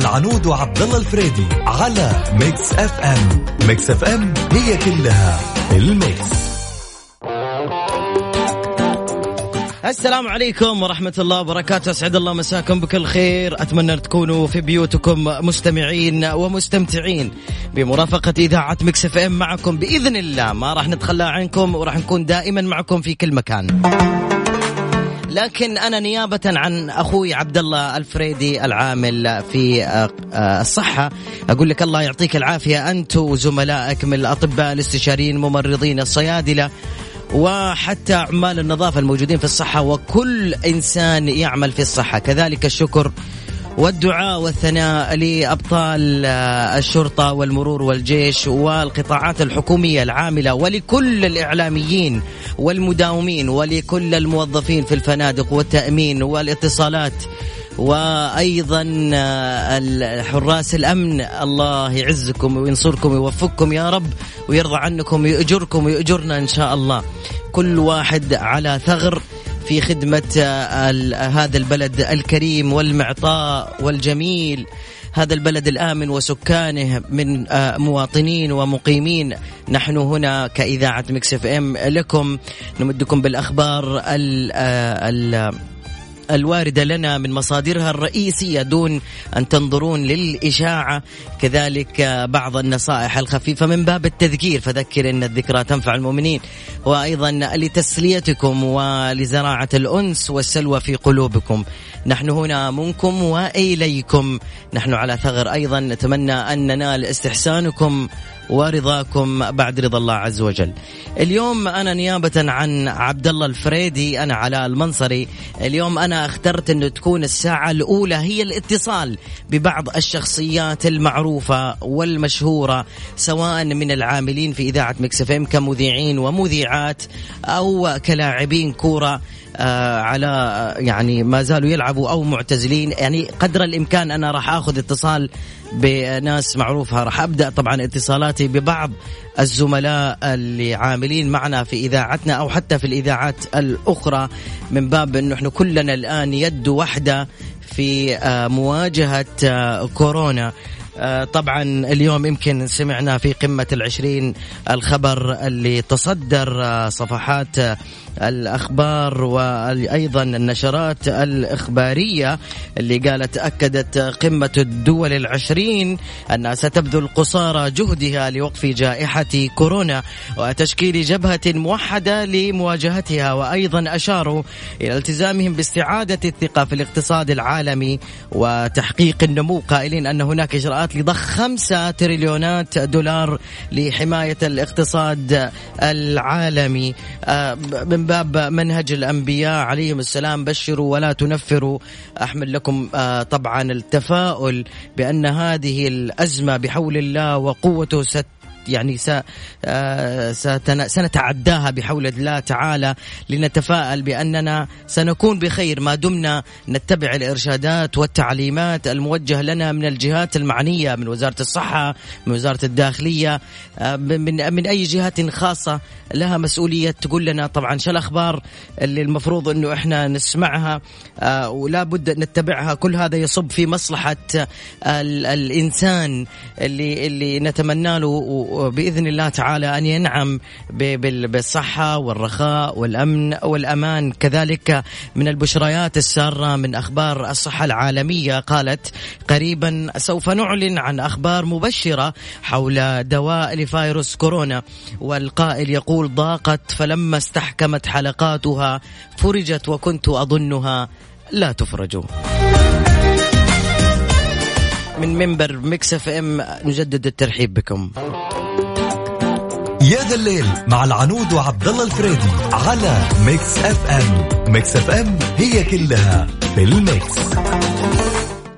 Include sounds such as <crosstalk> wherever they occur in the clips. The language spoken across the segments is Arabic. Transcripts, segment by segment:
العنود وعبد الله الفريدي على Mix FM. Mix FM هي كلها ال mix. السلام عليكم ورحمة الله وبركاته. أسعد الله مساكم بكل خير. أتمنى تكونوا في بيوتكم مستمعين ومستمتعين بمرافقة إذاعة Mix FM معكم بإذن الله. ما راح نتخلى عنكم وراح نكون دائما معكم في كل مكان. لكن أنا نيابة عن أخوي عبد الله الفريدي العامل في آه، آه، الصحة. أقول لك الله يعطيك العافية. أنت وزملائك من الأطباء الاستشاريين الممرضين الصيادلة وحتى عمال النظافة الموجودين في الصحة وكل إنسان يعمل في الصحة. كذلك الشكر والدعاء والثناء لأبطال آه، الشرطة والمرور والجيش والقطاعات الحكومية العاملة ولكل الإعلاميين والمداومين ولكل الموظفين في الفنادق والتأمين والاتصالات وأيضا آه، حراس الأمن. الله يعزكم وينصركم ويوفقكم يا رب ويرضى عنكم ويؤجركم ويؤجرنا إن شاء الله. كل واحد على ثغر. في خدمة آه، هذا البلد الكريم والمعطاء والجميل. هذا البلد الآمن وسكانه من آه، مواطنين ومقيمين. نحن هنا كإذاعة Mix FM لكم. نمدكم بالأخبار ال آه، ال الواردة لنا من مصادرها الرئيسية دون أن تنظرون للإشاعة. كذلك بعض النصائح الخفيفة من باب التذكير فذكر إن الذكرى تنفع المؤمنين. وأيضا لتسليتكم ولزراعة الأنس والسلوى في قلوبكم. نحن هنا منكم وإليكم. نحن على ثغر. أيضا نتمنى أن ننال استحسانكم ورضاكم بعد رضا الله عز وجل. اليوم أنا نيابة عن عبد الله الفريدي أنا علاء المنصري، اليوم أنا اخترت انه تكون الساعة الأولى هي الاتصال ببعض الشخصيات المعروفة والمشهورة سواء من العاملين في إذاعة مكس كمذيعين ومذيعات أو كلاعبين كورة آه، على آه، يعني ما زالوا يلعبوا أو معتزلين. يعني قدر الإمكان أنا راح آخذ اتصال بناس معروفة. راح أبدأ طبعا اتصالاتي ببعض الزملاء اللي عاملين معنا في إذاعتنا أو حتى في الإذاعات الأخرى من باب انه إحنا كلنا الآن يد واحدة في آه، مواجهة كورونا. طبعا اليوم يمكن سمعنا في قمة العشرين الخبر اللي تصدر صفحات الأخبار وأيضا النشرات الإخبارية اللي قالت أكدت قمة الدول العشرين أنها ستبذل قصارى جهدها لوقف جائحة كورونا وتشكيل جبهة موحدة لمواجهتها وأيضا أشاروا إلى التزامهم باستعادة الثقة في الاقتصاد العالمي وتحقيق النمو قائلين أن هناك إجراءات لضخ خمسة تريليونات دولار لحماية الاقتصاد العالمي. آه، من باب منهج الأنبياء عليهم السلام بشروا ولا تنفروا. أحمل لكم آه، طبعا التفاؤل بأن هذه الأزمة بحول الله وقوته ست يعني آه، سنتعداها بحول الله تعالى لنتفائل بأننا سنكون بخير. ما دمنا نتبع الإرشادات والتعليمات الموجهة لنا من الجهات المعنية من وزارة الصحة من وزارة الداخلية آه، من, من أي جهات خاصة لها مسؤولية تقول لنا. طبعا شو الأخبار اللي المفروض أنه إحنا نسمعها؟ آه، ولا بد نتبعها. كل هذا يصب في مصلحة الإنسان اللي, اللي نتمنى له بإذن الله تعالى أن ينعم بالصحة والرخاء والأمن والأمان. كذلك من البشريات السارة من أخبار الصحة العالمية قالت قريبا سوف نعلن عن أخبار مبشرة حول دواء لفيروس كورونا. والقائل يقول ضاقت فلما استحكمت حلقاتها فرجت وكنت أظنها لا تفرج. من منبر Mix FM نجدد الترحيب بكم. يا ذا الليل مع العنود وعبد الله الفريدي على Mix FM. Mix FM هي كلها في الميكس.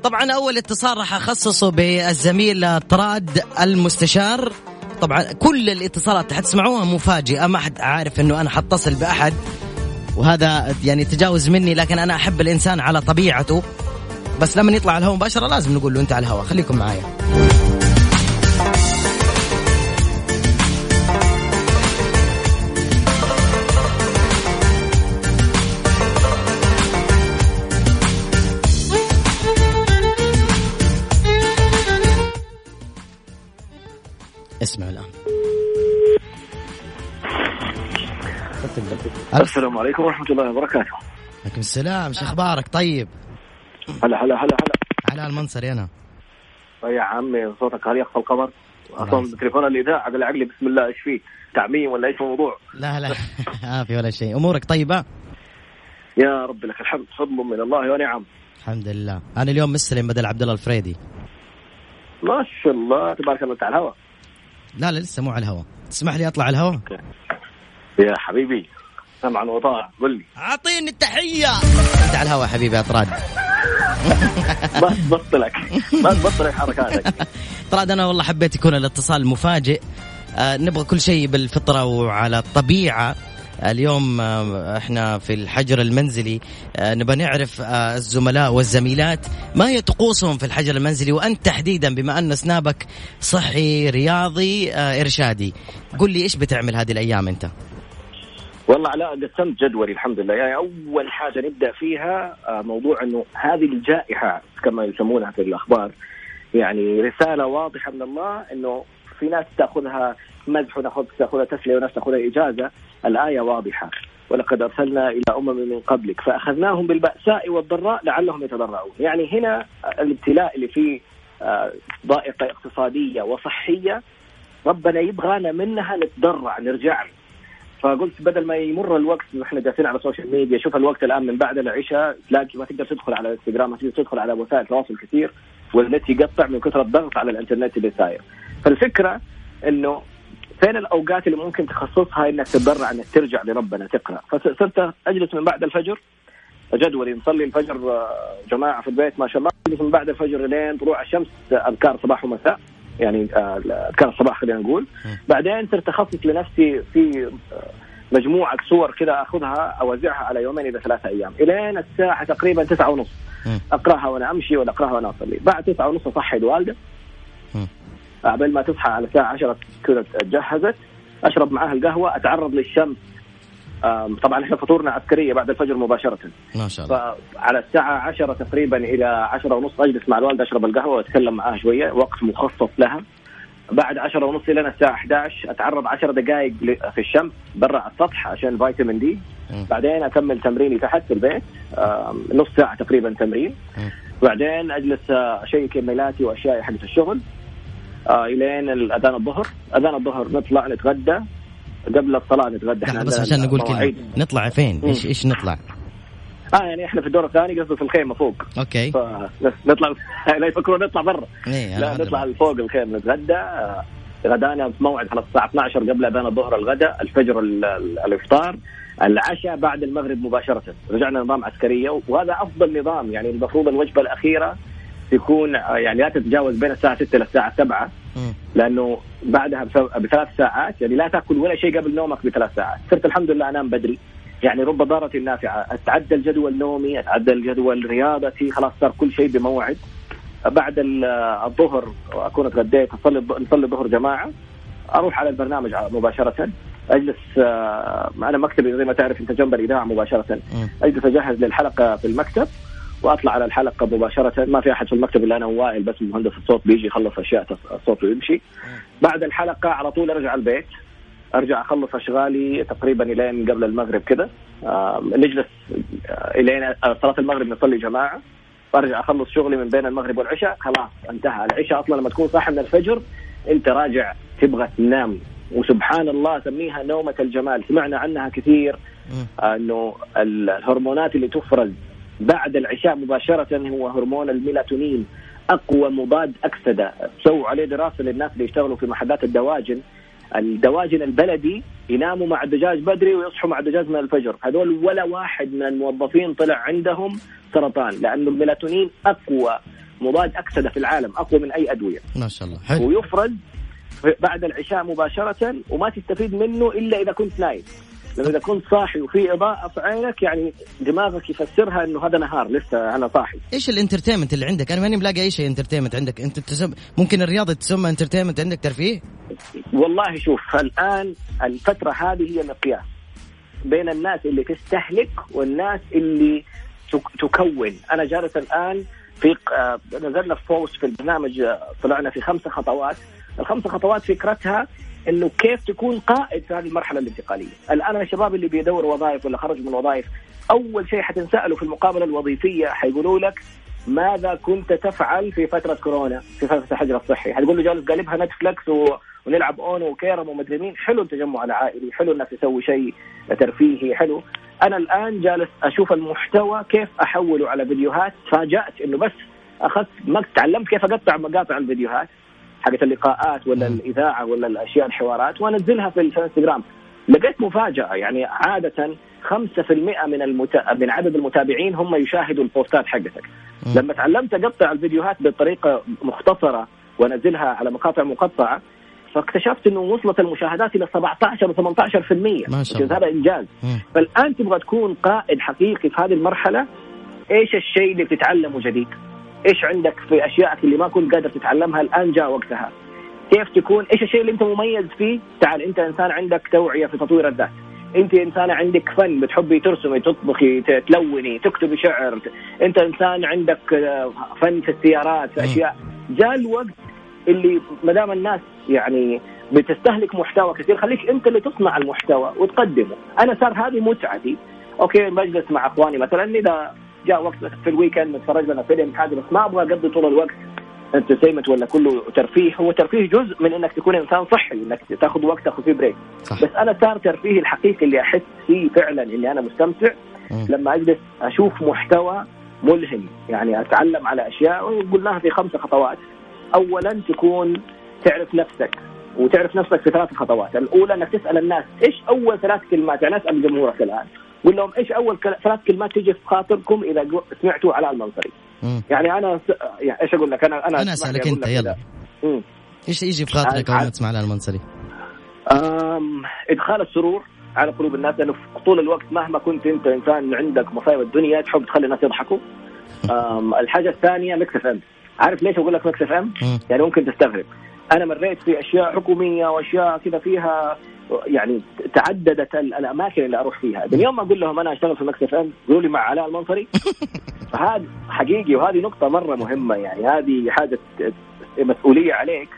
طبعا أول اتصال راح أخصصه بالزميل طراد المستشار. طبعا كل الاتصالات حتسمعوها مفاجئة. ما حد عارف إنه أنا حتصل بأحد. وهذا يعني تجاوز مني لكن أنا أحب الإنسان على طبيعته. بس لما يطلع على الهواء مباشرة لازم نقول له أنت على الهواء. خليكم معايا. السلام عليكم ورحمة الله وبركاته. عليكم السلام شو أخبارك؟ طيب. هلا هلا هلا هلا. علاء المنصري أنا. يا عمي صوتك هل يخفى القمر. أصلا تليفون الإذاعة قال عقلي بسم الله إيش فيه؟ تعميم ولا إيش الموضوع؟ لا لا <laughs> ما في ولا شيء. أمورك طيبة؟ يا رب لك الحمد فضل من الله ونعم. الحمد لله. أنا اليوم مستلم بدل عبد الله الفريدي. ما شاء الله تبارك الله على الهواء لا لا لسه مو على الهواء تسمح لي أطلع على الهواء يا حبيبي. سمعا وطاعة قل لي. أعطيني التحية. أنت على الهواء حبيبي يا طراد ما تبطلك ما تبطلك حركاتك. <laughs> طراد أنا والله حبيت يكون الاتصال مفاجئ. آه نبغى كل شيء بالفطرة وعلى الطبيعة. اليوم آه، إحنا في الحجر المنزلي. آه، نبغى نعرف آه، الزملاء والزميلات ما هي طقوسهم في الحجر المنزلي؟ وأنت تحديدا بما أن سنابك صحي رياضي إرشادي. قل لي إيش بتعمل هذه الأيام أنت؟ والله علاء قسمت جدولي الحمد لله. يعني أول حاجة نبدأ فيها موضوع إنه هذه الجائحة كما يسمونها في الأخبار يعني رسالة واضحة من الله إنه في ناس تأخذها مزح وناس تأخذها تسلية وناس تأخذها إجازة. الآية واضحة. ولقد أرسلنا إلى أمم من قبلك فأخذناهم بالبأساء والضراء لعلهم يتضرعون. يعني هنا الابتلاء اللي فيه آه، ضائقة اقتصادية وصحية ربنا يبغانا منها نتضرع نرجع. له فقلت بدل ما يمر الوقت وإحنا جالسين على ال social media شوف الوقت الآن من بعد العشاء تلاقي ما تقدر تدخل على الانستغرام ما تقدر تدخل على وسائل التواصل كثير والنت يقطع من كثر الضغط على الإنترنت اللي صاير. فالفكرة إنه فين الأوقات اللي ممكن تخصصها إنك تتضرع إنك ترجع لربنا تقرأ؟ فصرت أجلس من بعد الفجر جدولي نصلي الفجر آه، جماعة في البيت ما شاء الله أجلس من بعد الفجر لين طلوع الشمس أذكار صباح ومساء. يعني آه، اذكار الصباح خلينا نقول. بعدين صرت اخصص لنفسي في آه، مجموعة صور كذا أخذها أوزعها على يومين إلى ثلاثة أيام. إلين الساعة تقريبا تسعة ونص. أقرأها وأنا أمشي ولا أقرأها وأنا أصلي. بعد تسعة ونص أصحي الوالدة. قبل ما تصحى على الساعة 10 تكون تجهزت. أشرب معاها القهوة أتعرض للشمس. طبعا إحنا فطورنا عسكرية بعد الفجر مباشرة. ما شاء الله. فعلى الساعة 10 تقريبا إلى 10 ونص أجلس مع الوالده أشرب القهوة وأتكلم معاها شوية وقت مخصص لها. بعد 10 ونص إلى الساعة 11 أتعرض 10 دقائق في الشمس برا على السطح عشان فيتامين دي. بعدين أكمل تمريني تحت في البيت نص ساعة تقريبا تمرين. بعدين أجلس أشيك ايميلاتي واشيائي حقت الشغل. آه إلين الاذان الظهر. أذان الظهر نطلع نتغدى. قبل الصلاه نتغدى. إحنا بس عشان نقول كذا. نطلع فين؟ إيش إيش نطلع؟ آه يعني إحنا في الدور الثاني قصده في الخيمة فوق. أوكي. نطلع <laughs> لا يفكرون نطلع برا. إيه لا نطلع فوق الخيمة نتغدى. غدانا في موعد على الساعة 12 قبل اذان الظهر الغداء الفجر الإفطار. العشاء بعد المغرب مباشرة. رجعنا نظام عسكرية وهذا أفضل نظام. يعني المفروض الوجبة الأخيرة تكون آه، يعني لا تتجاوز بين الساعة 6 للساعه 7 لأنه بعدها بثلاث ساعات يعني لا تأكل ولا شيء قبل نومك بثلاث ساعات. صرت الحمد لله أنام بدري. يعني رب ضارة نافعة أتعدل جدول نومي أتعدل جدول رياضتي خلاص صار كل شيء بموعد. بعد الظهر أكون اتغديت أصلي نصلي الظهر جماعة. أروح على البرنامج مباشرة. أجلس آه، أنا مكتبي زي ما تعرف أنت جنب الإذاعة مباشرة. أجلس أجهز للحلقة في المكتب. وأطلع على الحلقة مباشرة. ما في أحد في المكتب إلا أنا ووائل بس مهندس الصوت بيجي يخلص أشياء الصوت ويمشي بعد الحلقة على طول أرجع البيت. أرجع أخلص أشغالي تقريبا إلين قبل المغرب كذا نجلس آه، إلين صلاة المغرب نصلي جماعة. وأرجع أخلص شغلي من بين المغرب والعشاء. خلاص انتهى. العشاء أصلا لما تكون صاحي من الفجر. أنت راجع تبغى تنام. وسبحان الله سميها نومة الجمال. سمعنا عنها كثير. إنه الهرمونات اللي تفرز بعد العشاء مباشرة هو هرمون الميلاتونين أقوى مضاد أكسدة. سووا عليه دراسة للناس اللي يشتغلوا في محلات الدواجن. الدواجن البلدي يناموا مع الدجاج بدري ويصحوا مع الدجاج من الفجر. هذول ولا واحد من الموظفين طلع عندهم سرطان لأنه الميلاتونين أقوى مضاد أكسدة في العالم أقوى من أي أدوية. ما شاء الله. حلو. ويفرز بعد العشاء مباشرة وما تستفيد منه إلا إذا كنت نايم. لما إذا كنت صاحي وفي إضاءة في عينك يعني دماغك يفسرها إنه هذا نهار لسه أنا صاحي. إيش ال entertainment اللي عندك؟ أنا ماني ملاقي أي شيء entertainment عندك. أنت تسم... ممكن الرياضة تسمى entertainment عندك ترفيه؟ والله شوف الآن الفترة هذه هي مقياس بين الناس اللي تستهلك والناس اللي تكون. أنا جالس الآن في آه، نزلنا في post في البرنامج آه، طلعنا في خمسة خطوات. الخمسه خطوات فكرتها إنه كيف تكون قائد في هذه المرحلة الانتقالية. الآن الشباب اللي بيدور وظائف ولا خرج من وظائف أول شيء حتنسأله في المقابلة الوظيفية حيقولوا لك ماذا كنت تفعل في فترة كورونا في فترة الحجر الصحي. حتقول له جالس قلبها نتفلكس و... ونلعب أونو وكيرم ومدري مين. حلو التجمع العائلي حلو الناس يسوي شيء ترفيهي حلو. أنا الآن جالس أشوف المحتوى كيف أحوله على فيديوهات. تفاجأت إنه بس اخذت ما تعلمت كيف أقطع مقاطع الفيديوهات. حقت اللقاءات ولا الإذاعة ولا الأشياء الحوارات. وأنزلها في الإنستغرام. لقيت مفاجأة. يعني عادة 5% من المت... من عدد المتابعين هم يشاهدوا البوستات حقتك. لما تعلمت أقطع الفيديوهات بطريقة مختصرة وأنزلها على مقاطع مقطعة فاكتشفت إنه وصلت المشاهدات إلى 17 و 18% ما شاء الله هذا إنجاز. مم. فالآن تبغى تكون قائد حقيقي في هذه المرحلة إيش الشيء اللي بتتعلمه جديد؟ إيش عندك في اشيائك اللي ما كنت قادر تتعلمها الآن جاء وقتها؟ كيف تكون؟ إيش الشيء اللي أنت مميز فيه؟ تعال أنت إنسان عندك توعية في تطوير الذات، أنت انسانه عندك فن بتحبي ترسمي تطبخي تلوني تكتبي شعر. أنت إنسان عندك آه، فن في السيارات في أشياء. جاء الوقت اللي ما دام الناس يعني بتستهلك محتوى كثير خليك أنت اللي تصنع المحتوى وتقدمه. أنا صار هذه متعتي. okay بجلس مع إخواني مثلا إذا جاء وقت في ال weekend نتفرج لنا فيلم حاجة بس ما أبغى أقضي طول الوقت. entertainment ولا كله ترفيه. هو ترفيه جزء من إنك تكون إنسان صحي إنك تاخذ وقت تاخذ فيه break صح. بس أنا صار ترفيهي الحقيقي اللي أحس فيه فعلا إني أنا مستمتع. م. لما أجلس أشوف محتوى ملهم. يعني أتعلم على أشياء. وقلناها في خمسة خطوات. اولا تكون تعرف نفسك. وتعرف نفسك في ثلاث خطوات. الأولى إنك تسأل الناس إيش أول ثلاث كلمات. يعني أسأل جمهورك الآن. قول لهم إيش أول ثلاث كلمات تجي في خاطركم إذا سمعتوا علاء المنصري يعني أنا س... يعني إيش أقول لك؟ أنا أنا أنا أسألك أنت يلا. إيش يجي في خاطرك أول ما تسمع علاء المنصري؟ أم... إدخال السرور على قلوب الناس لأنه طول الوقت مهما كنت أنت إنسان عندك مصايب الدنيا تحب تخلي الناس يضحكوا. الحاجة الثانية Mix FM. عارف ليش أقول لك Mix FM؟ يعني ممكن تستغرب. أنا مريت في أشياء حكومية وأشياء كذا فيها يعني تعددت الأماكن اللي أروح فيها. من يوم ما أقول لهم أنا أشتغل في FM يقولوا لي مع علاء المنصري. <laughs> فهذا حقيقي وهذه نقطة مرة مهمة يعني. هذه حاجة مسؤولية عليك.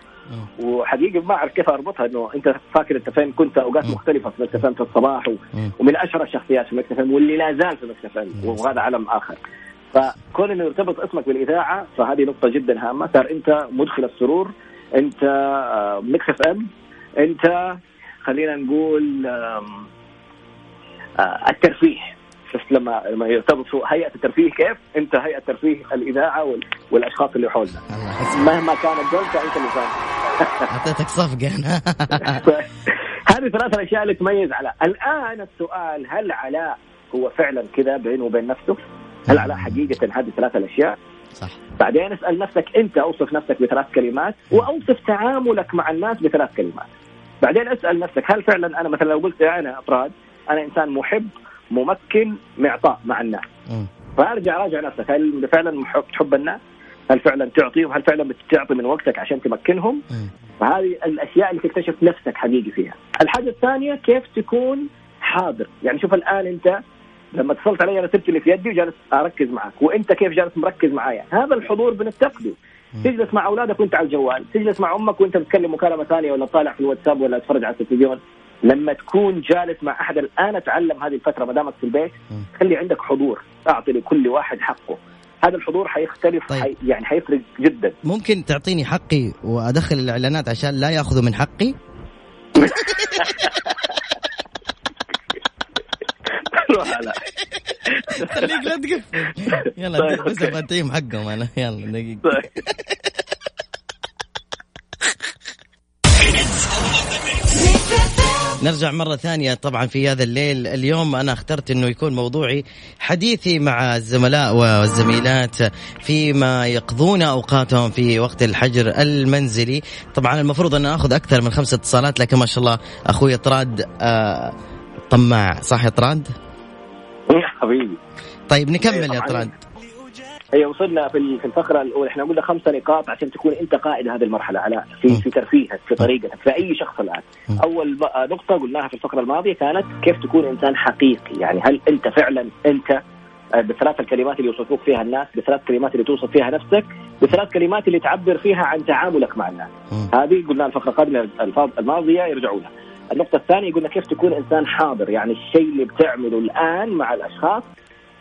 وحقيقي ما أعرف كيف أربطها إنه أنت فاكر أنت فين كنت أوقات مختلفة في Mix في الصباح ومن أشهر الشخصيات في Mix واللي لا زال في Mix وهذا علم آخر. فكون إنه يرتبط اسمك بالإذاعة فهذه نقطة جدا هامة. صار أنت مدخل السرور أنت Mix FM أنت خلينا نقول آه، الترفيه. شفت لما لما يرتبطوا هيئة الترفيه كيف؟ أنت هيئة ترفيه الإذاعة والأشخاص اللي حولنا. مهما كان الدولة أنت اللي فاهم <laughs> أعطيتك صفقة <laughs> هذه ثلاث الأشياء اللي تميز علاء الآن السؤال هل علاء هو فعلا كذا بينه وبين نفسه؟ هل علاء حقيقة هذه ثلاث الأشياء؟ صح. بعدين اسأل نفسك أنت أوصف نفسك بثلاث كلمات وأوصف تعاملك مع الناس بثلاث كلمات. بعدين اسأل نفسك هل فعلا أنا مثلا لو قلت أنا أفراد أنا إنسان محب ممكن معطاء مع الناس. فأرجع راجع نفسك هل فعلا محب تحب الناس؟ هل فعلا تعطي؟ وهل فعلا بتعطي من وقتك عشان تمكنهم؟ فهذه الأشياء اللي تكتشف نفسك حقيقي فيها. الحاجة الثانية كيف تكون حاضر، يعني شوف الآن أنت لما اتصلت علي أنا سبت اللي في يدي وجالس أركز معك. وأنت كيف جالس مركز معايا؟ هذا الحضور بنفتقده. تجلس مع أولادك وانت على الجوال. تجلس مع أمك وانت بتتكلم مكالمة ثانية ولا طالع في الواتساب ولا تتفرج على التلفزيون. لما تكون جالس مع أحد الآن اتعلم هذه الفترة ما دامك في البيت خلي عندك حضور. أعطي لكل واحد حقه. هذا الحضور حيختلف طيب. حي يعني حيفرق جدا. ممكن تعطيني حقي وأدخل الإعلانات عشان لا يأخذوا من حقي؟ <laughs> خليك لا تقفل يلا طيب، بس أبغى حقهم أنا. يلا دقيقة. نرجع مرة ثانية طبعا في هذا الليل. اليوم أنا اخترت أنه يكون موضوعي حديثي مع الزملاء والزميلات فيما يقضون أوقاتهم في وقت الحجر المنزلي. طبعا المفروض أن أخذ أكثر من خمسة اتصالات لكن ما شاء الله أخوي طراد آه طماع صح يا طراد؟ حبيبي. طيب نكمل يا طراد هي وصلنا في في الفقرة الأولى. إحنا قلنا خمسة نقاط عشان تكون أنت قائد هذه المرحلة. علاء في في ترفيهك في طريقتك في أي شخص الآن. أول نقطة قلناها في الفقرة الماضية كانت كيف تكون إنسان حقيقي. يعني هل أنت فعلا أنت آه، بثلاث الكلمات اللي يوصفوك فيها الناس بثلاث كلمات اللي توصف فيها نفسك بثلاث كلمات اللي تعبر فيها عن تعاملك مع الناس. هذه قلنا الفقرة قبل الماضية يرجعوا لها النقطة الثانية قلنا كيف تكون إنسان حاضر. يعني الشيء اللي بتعمله الآن مع الأشخاص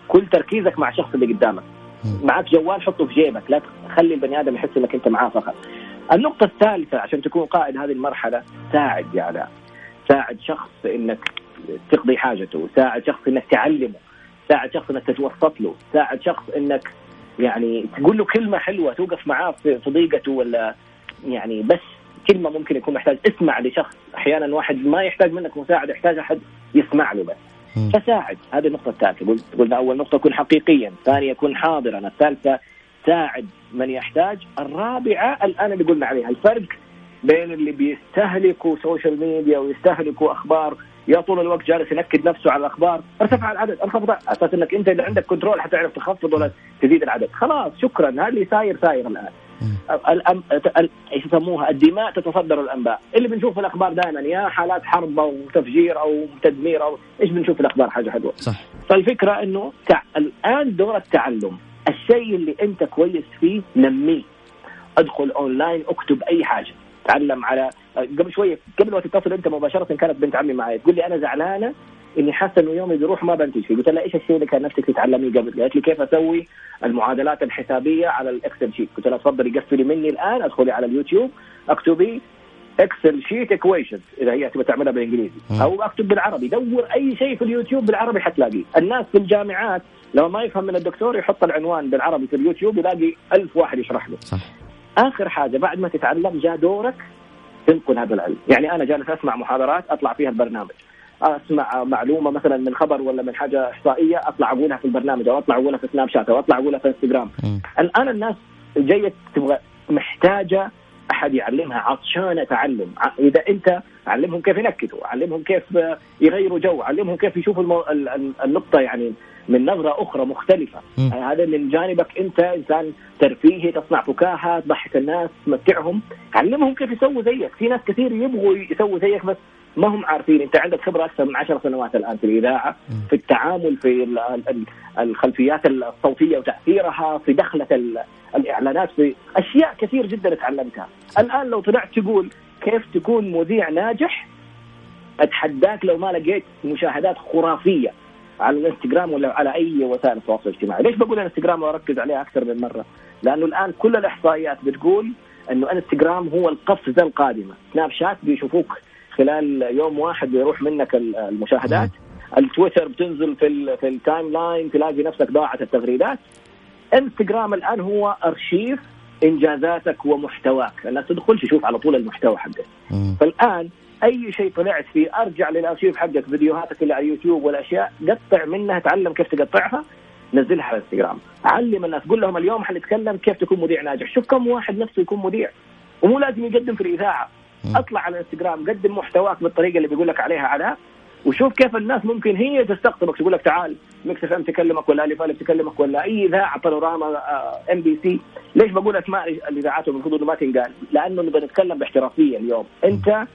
كل تركيزك مع الشخص اللي قدامك. معك جوال حطه في جيبك. لا تخلي البني آدم يحس إنك أنت معاه فقط. النقطة الثالثة عشان تكون قائد هذه المرحلة ساعد يا علاء. ساعد شخص إنك تقضي حاجته ساعد شخص إنك تعلمه ساعد شخص إنك تتوسط له ساعد شخص إنك يعني تقول له كلمة حلوة توقف معاه في ضيقته ولا يعني بس كلمة ممكن يكون محتاج. اسمع لشخص أحيانا واحد ما يحتاج منك مساعدة يحتاج أحد يسمع له بس. فساعد. هذه النقطة الثالثه قلنا أول نقطة كن حقيقيا ثانية كن حاضرا الثالثة ساعد من يحتاج الرابعة الآن اللي قلنا عليها الفرق بين اللي بيستهلكوا social media ويستهلكوا أخبار يا طول الوقت جالس ينكد نفسه على الأخبار ارتفع العدد انخفض أساس إنك أنت اللي عندك control حتعرف تخفض ولا تزيد العدد. خلاص شكرا. هذا اللي صاير صاير الآن. يسموها الدماء تتصدر الأنباء. اللي بنشوف في الأخبار دائما يا حالات حرب أو تفجير أو تدمير أو إيش بنشوف في الأخبار حاجة حلوة؟ صح. فالفكرة إنه تع... الآن دور التعلم الشيء اللي أنت كويس فيه نميه. أدخل أونلاين أكتب أي حاجة. تعلم على قبل شوية قبل ما تتصل أنت مباشرة كانت بنت عمي معي تقول لي أنا زعلانة إني حاسه إنه يومي بيروح ما بنتج فيه قلت لها إيش الشيء اللي كان نفسك تتعلميه قبل؟ قالت لي كيف أسوي المعادلات الحسابية على ال Excel sheet. قلت لها تفضلي قفلي مني الآن أدخلي على اليوتيوب اكتبي Excel sheet equation إذا هي تبغى تعملها بالإنجليزي. أو أكتب بالعربي. دور أي شيء في اليوتيوب بالعربي حتلاقيه. الناس في الجامعات لما ما يفهم من الدكتور يحط العنوان بالعربي في اليوتيوب يلاقي ألف واحد يشرح له. صح. آخر حاجة بعد ما تتعلم جاء دورك تنقل هذا العلم. يعني أنا جالس أسمع محاضرات أطلع فيها البرنامج. أسمع معلومة مثلا من خبر ولا من حاجة إحصائية أطلع اقولها في البرنامج أو أطلع اقولها في سناب شات أو أطلع اقولها في انستغرام الآن الناس جاية تبغى محتاجة أحد يعلمها عطشانه تعلم. إذا أنت علمهم كيف ينكتوا علمهم كيف يغيروا جو علمهم كيف يشوفوا المو... النقطة يعني من نظرة أخرى مختلفة. يعني هذا من جانبك أنت إنسان ترفيهي تصنع فكاهة تضحك الناس تمتعهم. علمهم كيف يسووا زيك. في ناس كثير يبغوا يسووا زيك بس ما هم عارفين. انت عندك خبرة أكثر من عشر سنوات الآن في الإذاعة في التعامل في الخلفيات الصوتية وتأثيرها في دخلة الإعلانات في أشياء كثير جدا تعلمتها الآن لو طلعت تقول كيف تكون مذيع ناجح أتحداك لو ما لقيت مشاهدات خرافية على الإنستغرام ولا على أي وسائل التواصل الاجتماعي، ليش بقول الإنستغرام وأركز عليها أكثر من مرة؟ لأنه الآن كل الإحصائيات بتقول إنه انستغرام هو القفزة القادمة، سناب شات بيشوفوك خلال يوم واحد بيروح منك المشاهدات. التويتر بتنزل في في ال timeline تلاقي نفسك ضاعت التغريدات. انستغرام الآن هو أرشيف إنجازاتك ومحتواك. الناس تدخل تشوف على طول المحتوى حقك. فالآن أي شيء طلعت فيه أرجع للأرشيف حقك فيديوهاتك اللي على اليوتيوب والأشياء قطع منها تعلم كيف تقطعها نزلها على الانستغرام علم الناس قول لهم اليوم حنتكلم كيف تكون مذيع ناجح. شوف كم واحد نفسه يكون مذيع. ومو لازم يقدم في الإذاعة. اطلع على الانستغرام قدم محتواك بالطريقة اللي بيقول لك عليها علاء وشوف كيف الناس ممكن هي تستقطبك تقول لك تعال Mix FM تكلمك ولا الف الف تكلمك ولا أي إذاعة بانوراما إم بي سي. ليش بقول أسماء الإذاعات المفروض إنه ما تنقال؟ لأنه نبغى نتكلم باحترافية اليوم. أنت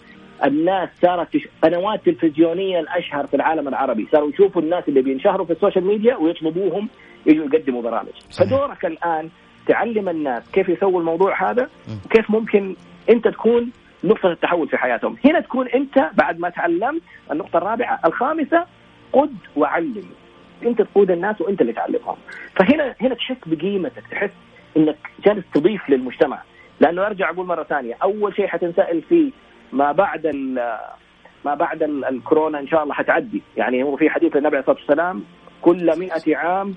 الناس صارت قنوات تلفزيونية الأشهر في العالم العربي صاروا يشوفوا الناس اللي بينشهروا في ال social media ويطلبوهم يجوا يقدموا برامج. صحيح. فدورك الآن تعلم الناس كيف يسووا الموضوع هذا وكيف ممكن أنت تكون نقطة التحول في حياتهم. هنا تكون أنت بعد ما تعلمت النقطة الرابعة الخامسة قد وعلم. أنت تقود الناس وأنت اللي تعلمهم. فهنا هنا تحس بقيمتك تحس أنك جالس تضيف للمجتمع. لأنه أرجع أقول مرة ثانية أول شيء حتنسأل فيه ما بعد ما بعد الكورونا إن شاء الله حتعدي. يعني هو في حديث النبي عليه الصلاة والسلام كل مئة عام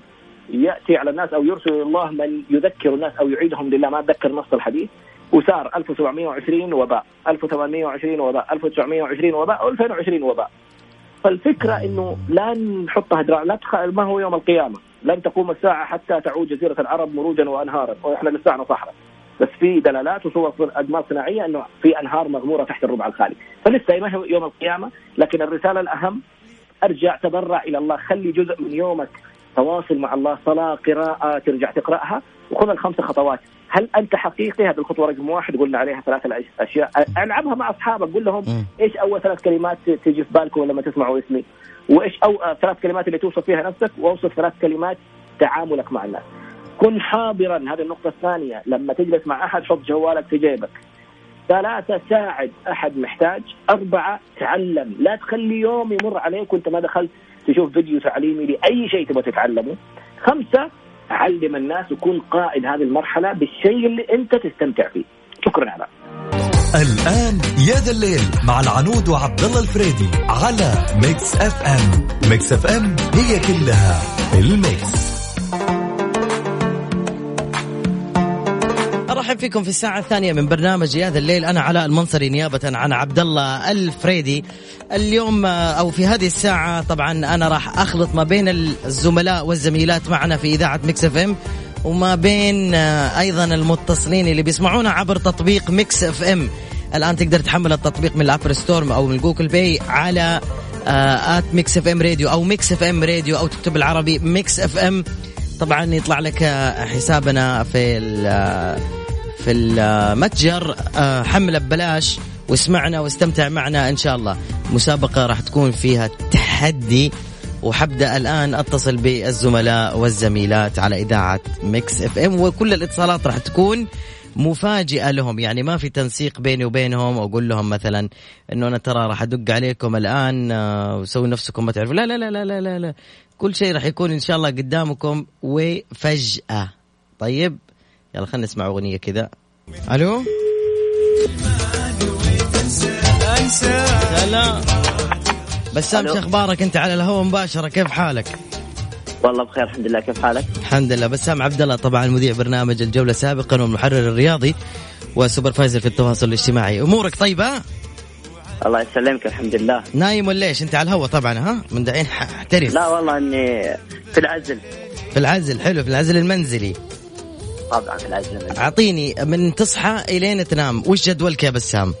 يأتي على الناس أو يرسل الله من يذكر الناس أو يعيدهم لله. ما أتذكر نص الحديث. وصار 1720 وباء. 1820 وباء. 1920 وباء. 2020 وباء. فالفكرة إنه لا نحطها درا لا تخ... ما هو يوم القيامة؟ لن تقوم الساعة حتى تعود جزيرة العرب مروجا وانهارا. وإحنا لساعنا صحراء بس في دلالات وصور اقمار صناعية إنه في أنهار مغمورة تحت الربع الخالي. فلسه ما هو يوم القيامة لكن الرسالة الأهم أرجع تضرع إلى الله. خلي جزء من يومك تواصل مع الله صلاة قراءة ترجع تقرأها. وخذ الخمس خطوات. هل أنت حقيقي؟ هذه الخطوة رقم واحد. قلنا عليها ثلاث أشياء. ألعبها مع أصحابك. قول لهم إيش أول ثلاث كلمات تجي في بالكم لما تسمعوا اسمي؟ وإيش أو ثلاث كلمات اللي توصف فيها نفسك؟ وأوصف ثلاث كلمات تعاملك مع الناس. كن حاضرا. هذه النقطة الثانية. لما تجلس مع أحد حط جوالك في جيبك. ثلاثة ساعد. أحد محتاج. أربعة تعلم. لا تخلي يوم يمر عليك وأنت ما دخلت تشوف فيديو تعليمي لأي شيء تبغى تتعلمه. خمسة علم الناس وكون قائد هذه المرحلة بالشيء اللي أنت تستمتع فيه. شكرا على. الآن يا ذا الليل مع العنود وعبد الله الفريدي على Mix FM Mix FM هي كلها ال mix. ارحب فيكم في الساعة الثانية من برنامج يا ذا الليل. أنا علاء المنصري نيابة عن عبد الله الفريدي. اليوم أو في هذه الساعة طبعا أنا راح أخلط ما بين الزملاء والزميلات معنا في إذاعة Mix FM وما بين آه، أيضا المتصلين اللي بيسمعونا عبر تطبيق Mix FM. الآن تقدر تحمل التطبيق من ال Apple Store أو من Google Play على at Mix FM Radio أو Mix FM Radio أو تكتب بالعربي Mix FM. طبعا يطلع لك آه، حسابنا في آه، في المتجر حمله ببلاش واسمعنا واستمتع معنا إن شاء الله. مسابقة راح تكون فيها تحدي وحبدأ الآن أتصل بالزملاء والزميلات على إذاعة Mix FM وكل الاتصالات راح تكون مفاجئة لهم. يعني ما في تنسيق بيني وبينهم وأقول لهم مثلا إنه أنا ترى راح أدق عليكم الآن آه، وسوي نفسكم ما تعرفوا. لا لا لا لا لا, لا. كل شيء راح يكون إن شاء الله قدامكم وفجأة. طيب؟ يلا خلينا نسمع أغنية كذا. ألو؟ سلام. بسام شو أخبارك أنت على الهواء مباشرة كيف حالك؟ والله بخير الحمد لله. كيف حالك؟ الحمد لله. بسام عبد الله طبعا مذيع برنامج الجولة سابقا والمحرر الرياضي وسوبرفايزر في التواصل الاجتماعي. أمورك طيبة؟ الله يسلمك الحمد لله. نايم ولا إيش؟ أنت على الهواء طبعا ها؟ من دحين احترف. لا والله إني في العزل. في العزل حلو. في العزل المنزلي. طبعا في العزل المنزلي أعطيني من تصحى إلين تنام وش جدولك يا بسام؟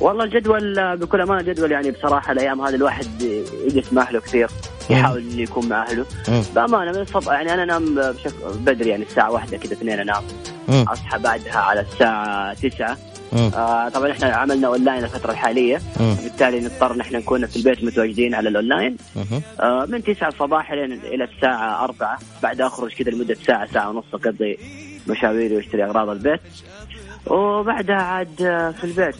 والله الجدول بكل أمانة جدول يعني بصراحة الأيام هذه الواحد يجلس مع أهله كثير يحاول يكون مع أهله. بأمانة من الصبح يعني أنا أنام بشكل بدري يعني الساعة واحدة كذا اثنين أنام. أصحى بعدها على الساعة تسعة. آه طبعا إحنا عملنا اونلاين الفترة الحالية. بالتالي نضطر نحن نكون في البيت متواجدين على الاونلاين آه من 9 الصباح إلى الساعة 4 بعد أخرج كذا لمدة ساعة ساعة ونص أقضي مشاويري وأشتري أغراض البيت. وبعدها عاد في البيت.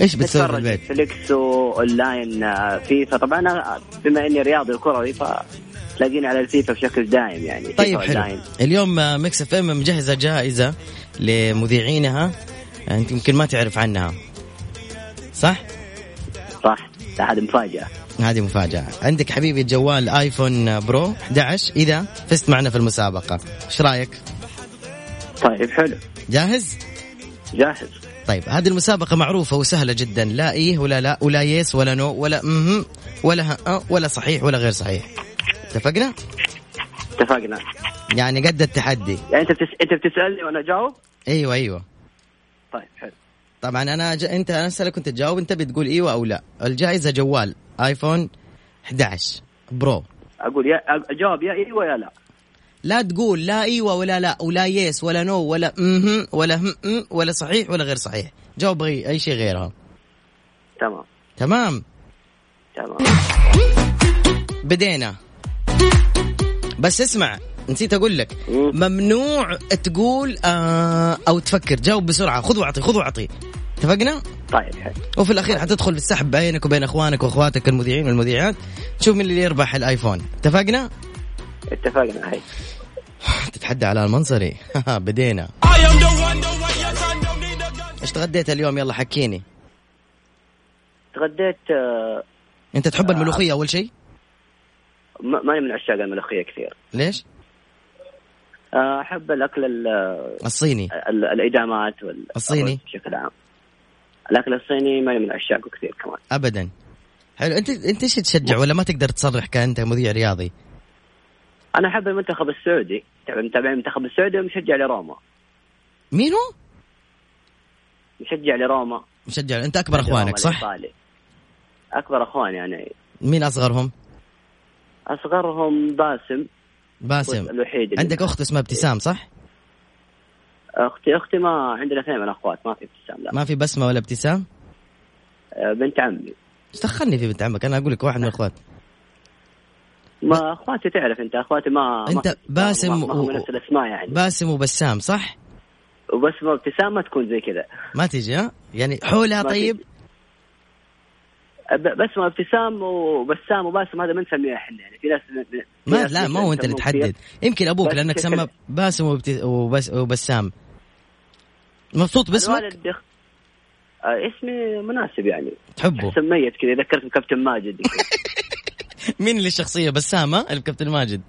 إيش بتسوي في البيت؟ Netflix online آه، فيفا. طبعا أنا بما إني رياضي وكروي ف تلاقيني على الفيفا بشكل دائم يعني. طيب حلو. اليوم آه، Mix FM مجهزة جائزة لمذيعينها. انت يمكن ما تعرف عنها. صح؟ صح. هذه مفاجأة. هذه مفاجأة. عندك حبيبي جوال iPhone Pro 11 إذا فزت معنا في المسابقة. إيش رأيك؟ طيب حلو. جاهز؟ جاهز. طيب هذه المسابقة معروفة وسهلة جدا. لا إيه ولا لا ولا yes ولا no ولا مهم ولا ها ولا صحيح ولا غير صحيح. اتفقنا؟ اتفقنا. يعني قد التحدي. يعني أنت بتس... أنت بتسألني وأنا أجاوب؟ أيوه أيوه. طيب حلو. طبعا أنا ج... أنت أنا اسالك وانت تجاوب أنت بتقول إيوه أو لا. الجائزة جوال iPhone 11 Pro. أقول يا اجاوب يا إيوه يا لا. لا تقول لا إيوه ولا لا ولا yes ولا no ولا امم ولا هم ولا صحيح ولا غير صحيح. جاوب أي شيء غيرها. تمام. تمام؟ تمام. بدينا. بس اسمع. نسيت أقول لك. ممنوع تقول آه أو تفكر. جاوب بسرعة. خذ واعطي خذ واعطي. اتفقنا؟ طيب حلو. وفي الأخير حتدخل في السحب بينك وبين أخوانك وأخواتك المذيعين والمذيعات. تشوف مين اللي يربح الآيفون. اتفقنا؟ اتفقنا هاي. تتحدى على المنصري. <laughs> بدينا. إيش تغديت اليوم؟ يلا حكيني. تغديت آه أنت تحب آه الملوخية أول شيء؟ ماني من عشاق الملوخية كثير. ليش؟ أحب الأكل الصيني. الإدامات الصيني. بشكل عام. الأكل الصيني ماني من عشاقه كثير كمان. ابدا. حلو. انت أنت إيش تشجع ولا ما تقدر تصرح كأنت مذيع رياضي؟ أنا أحب المنتخب السعودي. متابع المنتخب السعودي ومشجع لروما. مين هو؟ مشجع لروما. مشجع. أنت أكبر أخوانك صح؟ الإيطالي. أكبر أخوان يعني. مين أصغرهم؟ أصغرهم باسم. باسم الوحيد عندك أخت اسمها ابتسام صح؟ أختي أختي ما عندنا اثنين من اخوات ما في ابتسام لا ما في بسمة ولا ابتسام؟ أه، بنت عمي إيش دخلني في بنت عمك أنا أقول لك واحد من الأخوات ما أخواتي تعرف أنت أخواتي ما أنت ما باسم ما, ما, نفس الأسماء يعني باسم وبسام صح؟ وبسمة وابتسام ما تكون زي كذا ما تيجي ها؟ يعني حولها طيب؟ بس ابتسام وبسام وباسم هذا ما نسميه إحنا يعني. في ناس ما لا ما هو أنت اللي تحدد. يمكن أبوك لأنك سمى باسم وبس وبسام. مبسوط باسمك؟ الوالد آه اسمي مناسب يعني. تحبه. احسن ميت كذا ذكرت بكابتن ماجد. <laughs> مين اللي الشخصيه بسام ها؟ الكابتن ماجد.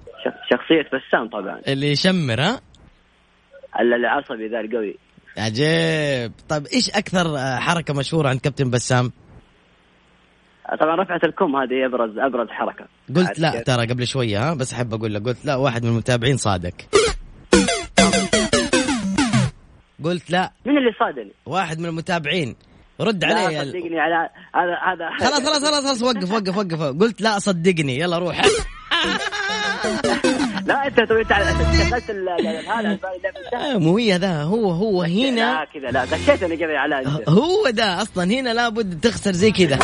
شخصية بسام طبعا. اللي يشمر ها؟ العصبي ذا القوي. عجيب. طيب إيش أكثر حركة مشهورة عند كابتن بسام؟ طبعا رفعة الكم هذه ابرز أبرز حركة. قلت لا ترى قبل شوية ها بس أحب أقول لك قلت لا واحد من المتابعين صادق. قلت لا. مين اللي صادني؟ واحد من المتابعين. رد علي صدقني على هذا هذا خلاص خلاص خلاص خلاص وقف وقف وقف. قلت لا صدقني. يلا روح. <laughs> لا أنت سويت دخلت هذا آه، مو هي ذا هو هو هنا. لا كذا لا غشيتني قبل على هو ده أصلا هنا لابد تخسر زي كذا.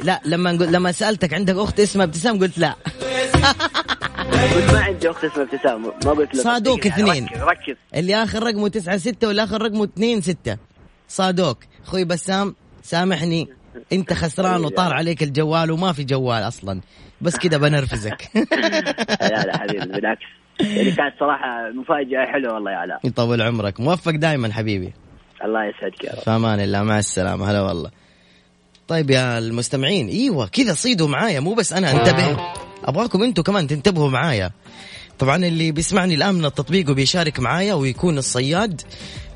لا لما نقول لما سألتك عندك أخت اسمها ابتسام قلت لا. قلت ما عندي أخت اسمها ابتسام ما قلت لك. صادوك اثنين. ركز, ركز. اللي آخر رقمه تسعة ستة واللي اخر رقمه اثنين ستة. صادوك أخوي بسام سامحني. أنت خسران وطار عليك الجوال وما في جوال أصلا. بس كذا بنرفزك. لا لا حبيبي بالعكس. يعني كانت صراحة مفاجأة حلوة والله يا علاء. يطول عمرك. موفق دائما حبيبي. الله يسعدك يا رب. في أمان الله. مع السلامة. هلا والله. طيب يا المستمعين إيوه كذا صيدوا معايا. مو بس أنا انتبه. أبغاكم أنتم كمان تنتبهوا معايا. طبعا اللي بيسمعني الآن من التطبيق وبيشارك معايا ويكون الصياد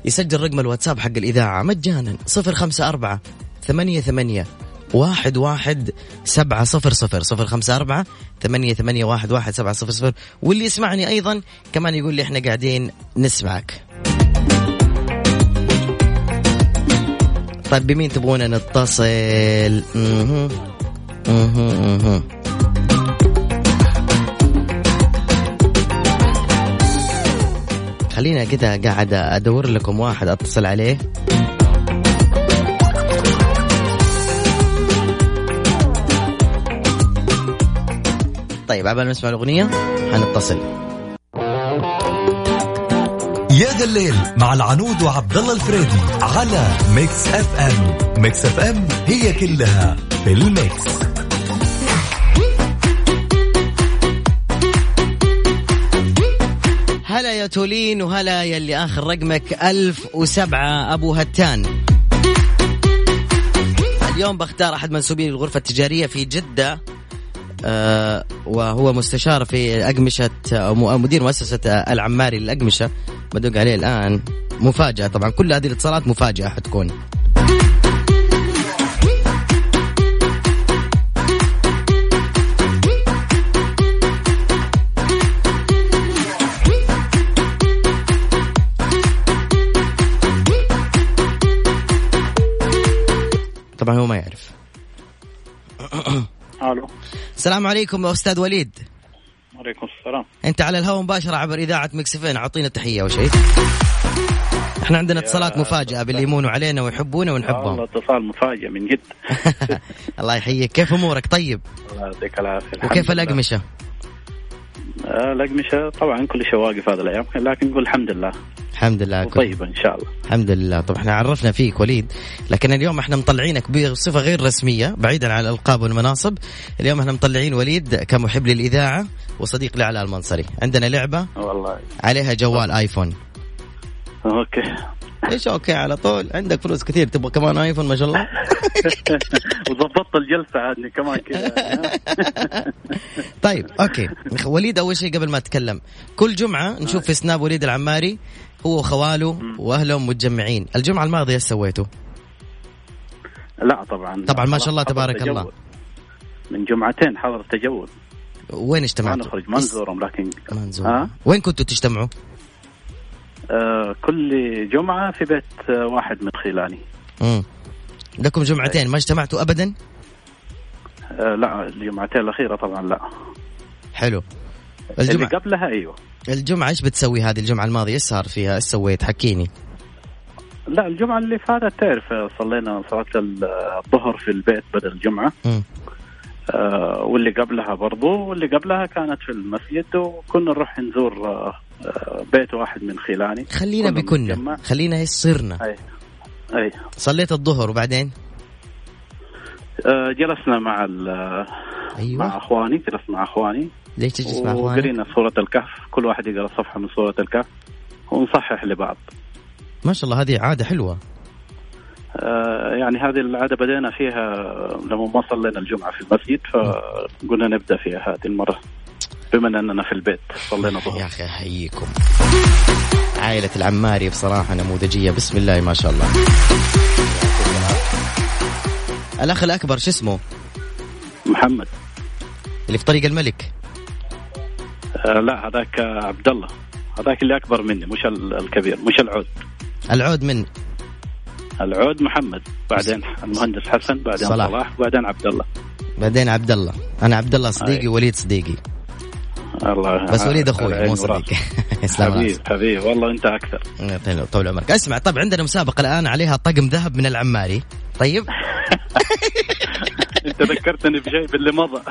يسجل رقم الواتساب حق الإذاعة مجانا. 054 ثمانية ثمانية واحد واحد سبعة صفر صفر صفر خمسة أربعة ثمانية ثمانية واحد واحد سبعة صفر صفر واللي يسمعني أيضا كمان يقول لي إحنا قاعدين نسمعك. طيب بمين تبغونا نتصل. خلينا كده قاعد أدور لكم واحد أتصل عليه. طيب عبال ما نسمع الأغنية حنتصل. يا ذا الليل مع العنود وعبد الله الفريدي على Mix FM. Mix FM هي كلها في ال mix. هلا يا تولين وهلا يا اللي آخر رقمك ألف وسبعة أبو هتان. اليوم بختار أحد منسوبين الغرفة التجارية في جدة. آه وهو مستشار في أقمشة أو مدير مؤسسة العماري للأقمشة. بدق عليه الآن. مفاجأة طبعا. كل هذه الاتصالات مفاجأة حتكون. طبعا هو ما يعرف. <coughs> ألو. السلام عليكم أستاذ وليد. وعليكم السلام. أنت على الهواء مباشرة عبر إذاعة مكسفين أعطينا تحيه أول شيء. إحنا عندنا اتصالات مفاجأة باللي يمونوا علينا ويحبونا ونحبهم. والله اتصال مفاجئ من جد. <laughs> الله يحييك. كيف أمورك؟ طيب. الله يعطيك العافية. وكيف الأقمشة؟ آه، الاقمشه طبعا كل شيء واقف هذا الأيام لكن نقول الحمد لله. الحمد لله. طيبة إن شاء الله. الحمد لله. طب إحنا عرفنا فيك وليد لكن اليوم إحنا مطلعينك بصفة غير رسمية بعيدا عن الألقاب والمناصب. اليوم إحنا مطلعين وليد كمحب للإذاعة وصديق لعلاء المنصري. عندنا لعبة والله. عليها جوال iPhone. okay. إيش okay على طول. عندك فلوس كثير تبغى كمان iPhone؟ ما شاء الله. <laughs> وظبطت الجلسة هذه كمان كذا. <laughs> طيب okay. وليد أول شيء قبل ما أتكلم. كل جمعة نشوف في Snap وليد العماري هو وخواله وأهلهم متجمعين. الجمعة الماضية إيش سويتوا؟ لا طبعا. طبعا ما شاء الله تبارك الله. من جمعتين حضر تجول. وين اجتمعتوا؟ ما نخرج ما نزورهم لكن ما نزورهم وين كنتوا تجتمعوا؟ آه كل جمعة في بيت آه واحد من خلاني امم لكم جمعتين ما اجتمعتوا أبدا؟ آه لا الجمعتين الأخيرة طبعا لا حلو الجمعة اللي قبلها أيوه الجمعة إيش بتسوي هذه الجمعة الماضية؟ إيش صار فيها؟ إيش سويت؟ حكيني لا الجمعة اللي فاتت تعرف صلينا صلاة الظهر في البيت بدل الجمعة م. آه واللي قبلها برضو واللي قبلها كانت في المسجد وكنا نروح نزور آه بيت واحد من خلاني خلينا بكنا. خلينا صرنا. أي. أي. صليت الظهر وبعدين؟ آه جلسنا مع أيوة. مع أخواني جلست مع أخواني. ليش تجلس مع أخواني؟ وقرينا سورة الكهف. كل واحد يقرأ صفحة من سورة الكهف ونصحح لبعض. ما شاء الله هذه عادة حلوة. آه يعني هذه العادة بدينا فيها لما ما صلينا الجمعة في المسجد فقلنا نبدأ فيها هذه المرة. بما أننا في البيت. صلينا ظهر يا أخي أحييكم. عائلة العماري بصراحة نموذجية. بسم الله ما شاء الله. الأخ الأكبر شو اسمه؟ محمد. اللي في طريق الملك. آه لا هذاك عبد الله. هذاك اللي أكبر مني مش الكبير مش العود. العود من؟ العود محمد. بعدين المهندس حسن بعدين صلاح, صلاح بعدين عبد الله. بعدين عبد الله. أنا عبد الله صديقي وليد صديقي. الله بس وليد أخوي مو صديقي <laughs> حبيب حبيب والله أنت أكثر. طول عمرك. أسمع طب عندنا مسابقة الآن عليها طقم ذهب من العماري. طيب. <laughs> انت ذكرتني بشيء باللي مضى.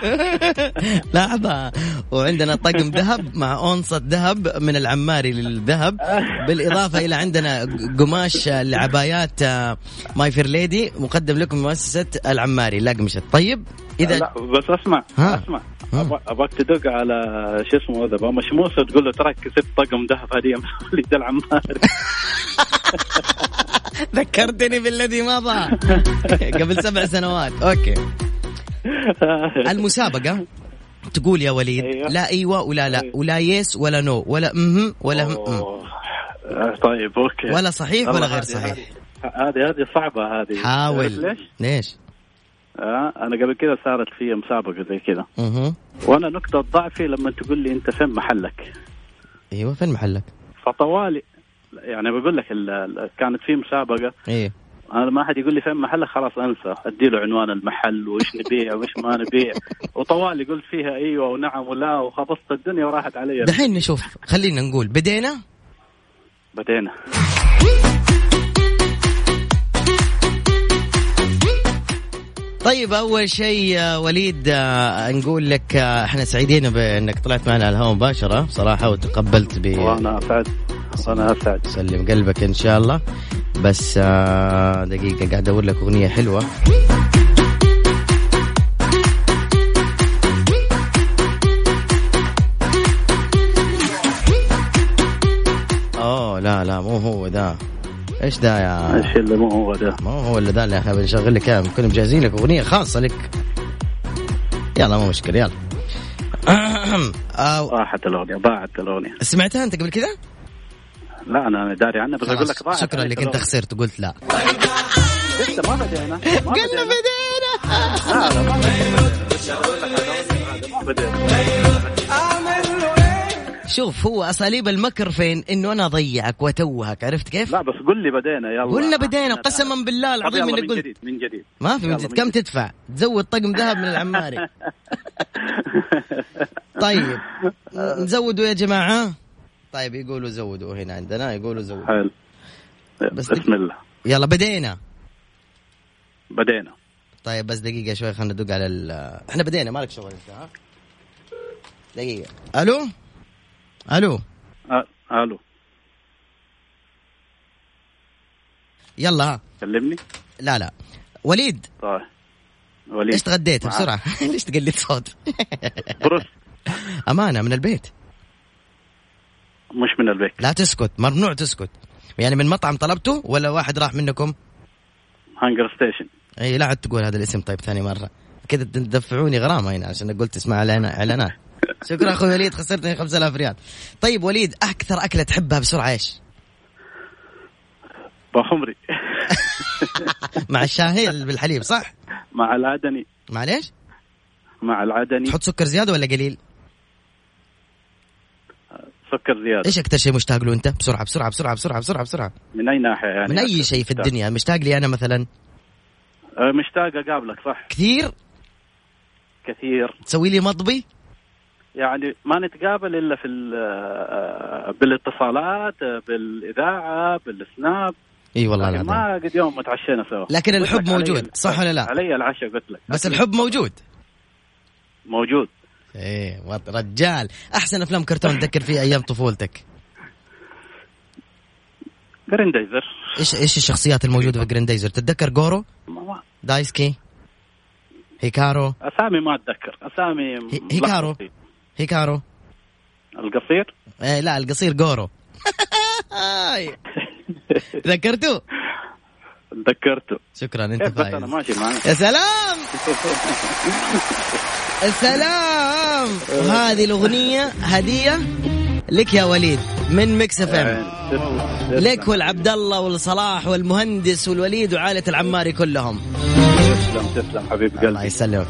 <laughs> لحظة. وعندنا طقم ذهب مع أونصة ذهب من العماري للذهب. بالإضافة إلى عندنا قماش العبايات My Fair Lady مقدم لكم مؤسسة العماري. للأقمشة طيب إذا لا بس أسمع ها. أسمع. أبغاك تدق على شو اسمه هذا؟ مشموس وتقول له تراك كسبت طقم ذهب هديه من <laughs> وليد العماري. <laughs> ذكرتني بالذي مضى. <laughs> قبل سبع سنوات. okay. <laughs> المسابقة تقول يا وليد أيوة. لا إيوه ولا لا أيوة. ولا yes ولا no ولا امه ولا هم طيب okay. ولا صحيح ولا غير صحيح. هذه هذه صعبة هذه. حاول. ليش؟ ليش؟ آه أنا قبل كذا صارت في مسابقة زي كذا. وأنا نقطة ضعفي لما تقول لي أنت فين محلك؟ إيوه فين محلك؟ فطوالي يعني بقول لك كانت في مسابقة. إيه. أنا ما حد يقول لي فين محلك خلاص أنسى. أدي له عنوان المحل وإيش نبيع وإيش ما نبيع. وطوالي قلت فيها إيوه ونعم ولا وخبصت الدنيا وراحت علي. دحين نشوف. خلينا نقول بدينا؟ بدينا. طيب أول شيء وليد نقول لك إحنا سعيدين بأنك طلعت معنا على الهواء مباشرة بصراحة وتقبلت ب وأنا أسعد. أنا اسعد سلم قلبك إن شاء الله. بس دقيقة قاعد ادور لك أغنية حلوة. اوه لا لا مو هو ذا. إيش ذا يا؟ إيش اللي مو هو ذا؟ مو هو اللي ذا اللي إحنا بنشغل لك إياه. كنا مجهزين لك أغنية خاصة لك. يلا مو مشكلة يلا. <coughs> راحت الأغنية ضاعت الأغنية. سمعتها أنت قبل كذا؟ لا أنا داري عنها بس أقول لك ضاعت. شكرا لك أنت خسرت قلت لا. لسه ما بدينا قلنا بدينا. لا لا ما بدينا. شوف هو أساليب المكر فين؟ إنه أنا أضيعك وأتوهك عرفت كيف؟ لا بس قل لي بدينا يلا. قلنا بدينا قسما بالله العظيم إني قلت. من جديد من جديد. ما في من جديد. كم تدفع؟ تزود طقم ذهب من العماري. <laughs> طيب. <laughs> نزودوا يا جماعة. طيب يقولوا زودوا هنا عندنا يقولوا زودوا. حلو. بس بسم الله. يلا بدينا. بدينا. طيب بس دقيقة شوي خلينا ندق على ال إحنا بدينا مالك شغل انت ها؟ دقيقة. ألو؟ ألو؟ أه. ألو. يلا. ها كلمني؟ لا لا. وليد. طيب. وليد. إيش تغديت؟ بسرعة. <laughs> ليش تقلد صوت؟ بروست <laughs> أمانة من البيت. مش من البيت. لا تسكت ممنوع تسكت. يعني من مطعم طلبته ولا واحد راح منكم؟ HungerStation إي لا عاد تقول هذا الاسم طيب ثاني مرة. كذا تدفعوني غرامة هنا عشان قلت تسمع إعلانات. <laughs> شكرا أخوي وليد خسرتني 5000 ريال. طيب وليد أكثر أكلة تحبها بسرعة إيش؟ بخمري <laughs> مع الشاهي بالحليب صح؟ مع العدني. مع ليش؟ مع العدني. تحط سكر زيادة ولا قليل؟ سكر زيادة إيش أكثر شيء مشتاق له أنت؟ بسرعة بسرعة بسرعة بسرعة بسرعة بسرعة من أي ناحية يعني؟ من أي شيء في الدنيا مشتاق لي أنا مثلا؟ أه، مشتاق أقابلك صح كثير؟ كثير تسوي لي مطبي؟ يعني ما نتقابل إلا في أه، بالاتصالات بالإذاعة بالسناب إي والله يعني ما قد يوم ما تعشينا سوا لكن الحب موجود صح ولا لا؟ علي العشاء قلت لك بس الحب موجود موجود إيه رجال. أحسن أفلام كرتون تذكر فيه أيام طفولتك؟ جريندايزر. إيش إيش الشخصيات الموجودة في جريندايزر؟ تتذكر جورو؟ دايسكي؟ هيكارو؟ أسامي ما أتذكر. أسامي هيكارو؟ هيكارو؟ القصير؟ إيه لا القصير جورو. <laughs> تذكرته تذكرته. شكرا أنت فايز. أنا ماشي معك. يا سلام! <laughs> السلام. وهذه الأغنية هدية لك يا وليد من Mix FM لك والعبد الله والصلاح والمهندس والوليد وعائلة العماري كلهم. تسلم تسلم حبيب قلبي. الله يسلمك.